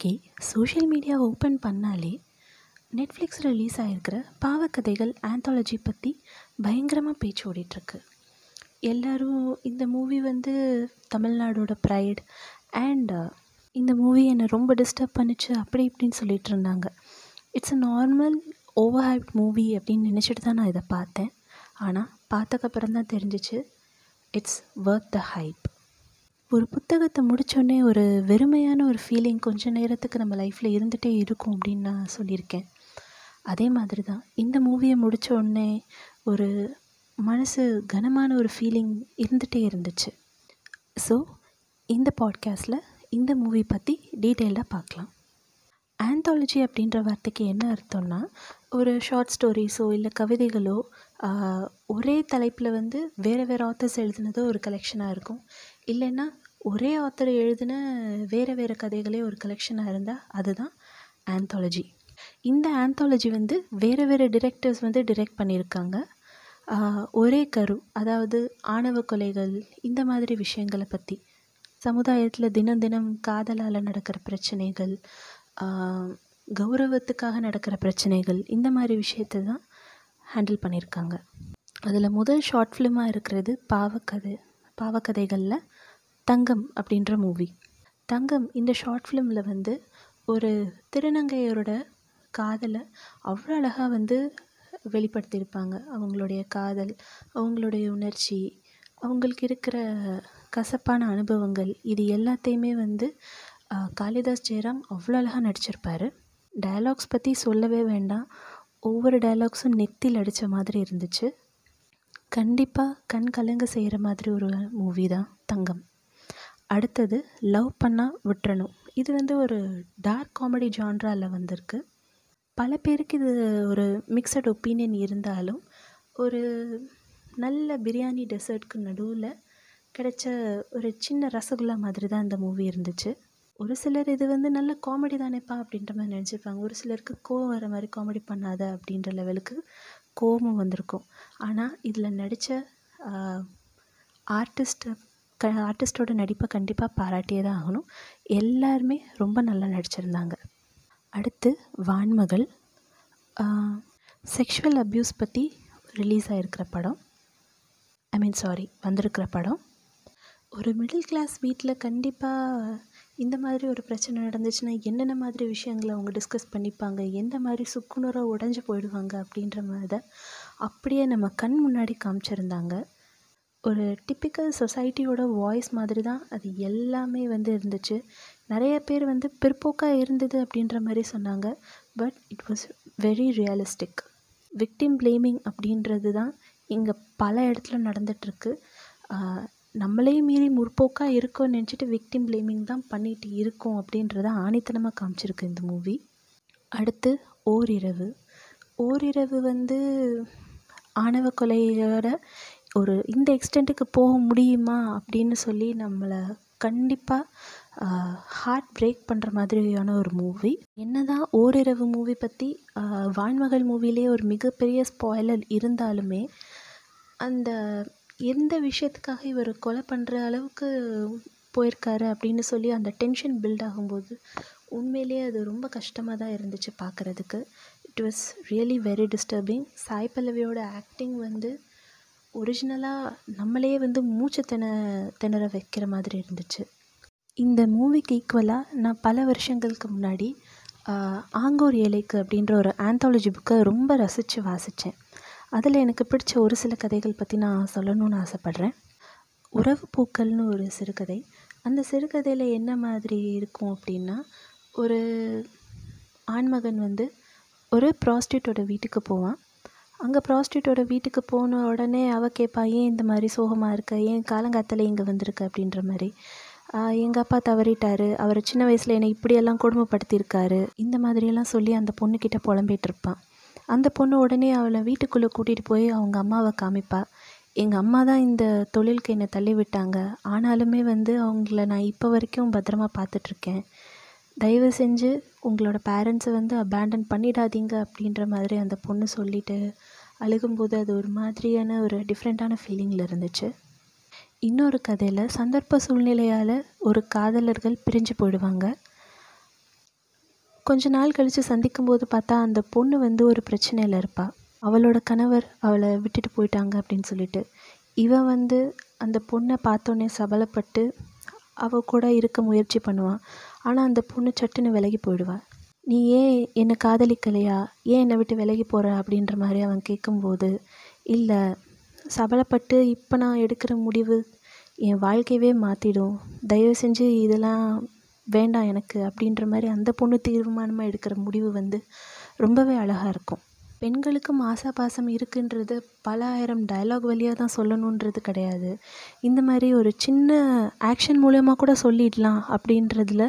இன்றைக்கி social media open பண்ணாலே Netflix release ஆகிருக்கிற பாவக்கதைகள் ஆந்தாலஜி பற்றி பயங்கரமாக பேச்சு ஓடிட்டுருக்கு. எல்லோரும் இந்த மூவி வந்து தமிழ்நாடோட ப்ரைட் அண்ட் uh, இந்த மூவி என்னை ரொம்ப டிஸ்டர்ப் பண்ணுச்சு அப்படி இப்படின்னு சொல்லிட்டு இருந்தாங்க. It's a normal overhyped movie அப்படின்னு நினச்சிட்டு தான் நான் இதை பார்த்தேன். ஆனால் பார்த்தக்கப்புறம் தான் தெரிஞ்சிச்சு இட்ஸ் ஒர்த் த ஹைப் ஒரு புத்தகத்தை முடித்தோடனே ஒரு வெறுமையான ஒரு ஃபீலிங் கொஞ்ச நேரத்துக்கு நம்ம லைஃப்பில் இருந்துகிட்டே இருக்கும் அப்படின்னு நான் சொல்லியிருக்கேன். அதே மாதிரி தான் இந்த மூவியை முடித்த உடனே ஒரு மனசு கனமான ஒரு ஃபீலிங் இருந்துகிட்டே இருந்துச்சு. ஸோ இந்த பாட்காஸ்ட்டில் இந்த மூவி பற்றி டீட்டெயிலாக பார்க்கலாம். ஆந்தாலஜி அப்படின்ற வார்த்தைக்கு என்ன அர்த்தம்னா ஒரு ஷார்ட் ஸ்டோரிஸோ இல்லை கவிதைகளோ ஒரே தலைப்பில் வந்து வேறு வேறு ஆத்தர்ஸ் எழுதுனதோ ஒரு கலெக்ஷனாக இருக்கும். இல்லைன்னா ஒரே ஆத்தர் எழுதின வேறு வேறு கதைகளே ஒரு கலெக்ஷனாக இருந்தால் அதுதான் ஆந்தாலஜி இந்த ஆந்தாலஜி வந்து வேறு வேறு டிரெக்டர்ஸ் வந்து டிரெக்ட் பண்ணியிருக்காங்க. ஒரே கரு அதாவது ஆணவ கொலைகள் இந்த மாதிரி விஷயங்களை பற்றி சமுதாயத்தில் தினம் தினம் காதலால் நடக்கிற பிரச்சனைகள் கௌரவத்துக்காக நடக்கிற பிரச்சனைகள் இந்த மாதிரி விஷயத்தை தான் ஹேண்டில் பண்ணியிருக்காங்க. அதில் முதல் ஷார்ட் ஃபிலிமாக இருக்கிறது பாவக்கதை பாவக்கதைகளில் தங்கம் அப்படின்ற மூவி தங்கம் இந்த ஷார்ட் ஃபிலிமில் வந்து ஒரு திருநங்கையரோட காதலை அவ்வளோ அழகாக வந்து வெளிப்படுத்தியிருப்பாங்க. அவங்களுடைய காதல் அவங்களுடைய உணர்ச்சி அவங்களுக்கு இருக்கிற கசப்பான அனுபவங்கள் இது எல்லாத்தையுமே வந்து காளிதாஸ் ஜெயராம் அவ்வளோ அழகாக நடிச்சிருப்பார். டயலாக்ஸ் பற்றி சொல்லவே வேண்டாம். ஒவ்வொரு டயலாக்ஸும் நெத்தியில் அடித்த மாதிரி இருந்துச்சு. கண்டிப்பாக கண் கலங்க செய்கிற மாதிரி ஒரு மூவி தான் தங்கம். அடுத்தது லவ் பண்ணால் விட்டுறணும். இது வந்து ஒரு டார்க் காமெடி ஜான்ராவில் வந்திருக்கு. பல பேருக்கு இது ஒரு மிக்சட் ஒப்பீனியன் இருந்தாலும் ஒரு நல்ல பிரியாணி டெசர்ட்க்கு நடுவில் கிடைச்ச ஒரு சின்ன ரசகுல்லா மாதிரி தான் இந்த மூவி இருந்துச்சு. ஒரு சிலர் இது வந்து நல்ல காமெடி தானேப்பா அப்படின்ற மாதிரி நினச்சிருப்பாங்க. ஒரு சிலருக்கு கோவம் வர மாதிரி காமெடி பண்ணாத அப்படின்ற லெவலுக்கு கோபம் வந்திருக்கும். ஆனால் இதில் நடித்த ஆர்டிஸ்ட்டை க ஆர்டிஸ்ட்டோட நடிப்பை கண்டிப்பாக பாராட்டியே தான் ஆகணும். எல்லாருமே ரொம்ப நல்லா நடிச்சிருந்தாங்க. அடுத்து வான்மகள். செக்ஷுவல் அப்யூஸ் பற்றி ரிலீஸ் ஆகிருக்கிற படம். ஐ மீன் சாரி வந்திருக்கிற படம். ஒரு மிடில் கிளாஸ் வீட்டில் கண்டிப்பாக இந்த மாதிரி ஒரு பிரச்சனை நடந்துச்சுன்னா என்னென்ன மாதிரி விஷயங்களை அவங்க டிஸ்கஸ் பண்ணிப்பாங்க? எந்த மாதிரி சுக்குநூறாக உடஞ்சி போயிடுவாங்க? அப்படின்ற மாதிரி அப்படியே நம்ம கண் முன்னாடி காமிச்சிருந்தாங்க. ஒரு டிப்பிக்கல் சொசைட்டியோட வாய்ஸ் மாதிரி தான் அது எல்லாமே வந்து இருந்துச்சு. நிறைய பேர் வந்து பிற்போக்காக இருந்தது அப்படின்ற மாதிரி சொன்னாங்க. But it was very realistic victim blaming அப்படின்றது தான் இங்கே பல இடத்துல நடந்துகிட்ருக்கு நம்மளையும் மீறி முற்போக்காக இருக்கோம்னு நினச்சிட்டு விக்டிம் பிளேமிங் தான் பண்ணிகிட்டு இருக்கோம் அப்படின்றத ஆணித்தனமாக காமிச்சிருக்கு இந்த மூவி அடுத்து ஓரிரவு. ஓரிரவு வந்து ஆணவ கொலையோட ஒரு இந்த எக்ஸ்டெண்ட்டுக்கு போக முடியுமா அப்படின்னு சொல்லி நம்மளை கண்டிப்பாக ஹார்ட் பிரேக் பண்ணுற மாதிரியான ஒரு மூவி என்ன தான் ஓரிரவு மூவி பற்றி வான்மகள் மூவிலே ஒரு மிகப்பெரிய ஸ்பாய்லர் இருந்தாலுமே அந்த எந்த விஷயத்துக்காக இவர் கொலை பண்ணுற அளவுக்கு போயிருக்காரு அப்படின்னு சொல்லி அந்த டென்ஷன் பில்ட் ஆகும்போது உண்மையிலேயே அது ரொம்ப கஷ்டமாக தான் இருந்துச்சு பார்க்குறதுக்கு. It was really very disturbing Sai பல்லவியோட acting வந்து ஒரிஜினலாக நம்மளே வந்து மூச்சு திண திணற வைக்கிற மாதிரி இருந்துச்சு. இந்த மூவிக்கு ஈக்குவலாக நான் பல வருஷங்களுக்கு முன்னாடி ஆங்கோர் ஏழைக்கு அப்படின்ற ஒரு ஆந்தாலஜி புக்கை ரொம்ப ரசித்து வாசித்தேன் அதில் எனக்கு பிடிச்ச ஒரு சில கதைகள் பற்றி நான் சொல்லணும்னு ஆசைப்பட்றேன். உறவு பூக்கள்னு ஒரு சிறுகதை. அந்த சிறுகதையில் என்ன மாதிரி இருக்கும் அப்படின்னா ஒரு ஆண்மகன் வந்து ஒரு ப்ராஸ்டியூட்டோட வீட்டுக்கு போவான். அங்கே ப்ராஸ்டியூட்டோட வீட்டுக்கு போன உடனே அவள் கேட்பா ஏன் இந்த மாதிரி சோகமாக இருக்க? ஏன் காலங்காத்தில் இங்கே வந்திருக்க? அப்படின்ற மாதிரி. எங்கள் அப்பா தவறிட்டார். அவர் சின்ன வயசில் என்னை இப்படியெல்லாம் கொடுமைப்படுத்தியிருக்காரு. இந்த மாதிரியெல்லாம் சொல்லி அந்த பொண்ணுக்கிட்ட புலம்பிகிட்டு இருப்பான். அந்த பொண்ணு உடனே அவளை வீட்டுக்குள்ளே கூட்டிகிட்டு போய் அவங்க அம்மாவை காமிப்பா. எங்கள் அம்மா தான் இந்த தொழிலுக்கு என்னை தள்ளி விட்டாங்க. ஆனாலுமே வந்து அவங்கள நான் இப்போ வரைக்கும் பத்திரமா பார்த்துட்ருக்கேன். தயவு செஞ்சு உங்களோட பேரண்ட்ஸை வந்து அபேண்டன் பண்ணிடாதீங்க அப்படின்ற மாதிரி அந்த பொண்ணு சொல்லிவிட்டு அழுகும்போது அது ஒரு மாதிரியான ஒரு டிஃப்ரெண்ட்டான ஃபீலிங்கில் இருந்துச்சு. இன்னொரு கதையில் சந்தர்ப்ப சூழ்நிலையால் ஒரு காதலர்கள் பிரிஞ்சு போயிடுவாங்க. கொஞ்ச நாள் கழித்து சந்திக்கும்போது பார்த்தா அந்த பொண்ணு வந்து ஒரு பிரச்சனையில் இருப்பாள் அவளோட கணவர் அவளை விட்டுட்டு போயிட்டாங்க அப்படின்னு சொல்லிட்டு. இவன் வந்து அந்த பொண்ணை பார்த்தோன்னே சபலப்பட்டு அவள் கூட இருக்க முயற்சி பண்ணுவான் ஆனால் அந்த பொண்ணு சட்டுன்னு விலகி போயிடுவாள் நீ ஏன் என்னை காதலிக்கலையா? ஏன் என்னை விட்டு விலகி போகிற அப்படின்ற மாதிரி அவன் கேட்கும்போது இல்லை சபலப்பட்டு இப்போ நான் எடுக்கிற முடிவு என் வாழ்க்கையவே மாற்றிடும் தயவு செஞ்சு இதெல்லாம் வேண்டாம் எனக்கு அப்படின்ற மாதிரி அந்த பொண்ணு தீர்மானமாக எடுக்கிற முடிவு வந்து ரொம்பவே அழகாக இருக்கும். பெண்களுக்கும் ஆசா பாசம் இருக்குன்றது பல ஆயிரம் டயலாக் வழியாக தான் சொல்லணுன்றது கிடையாது. இந்த மாதிரி ஒரு சின்ன ஆக்ஷன் மூலயமா கூட சொல்லிடலாம் அப்படின்றதுல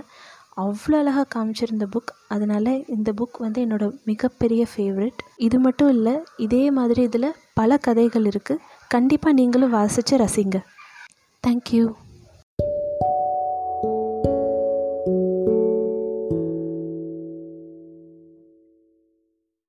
அவ்வளோ அழகாக காமிச்சிருந்த புக் அதனால் இந்த புக் வந்து என்னோடய மிகப்பெரிய ஃபேவரெட் இது மட்டும் இல்லை இதே மாதிரி இதில் பல கதைகள் இருக்குது கண்டிப்பாக நீங்களும் வாசித்து ரசிங்க. தேங்க்யூ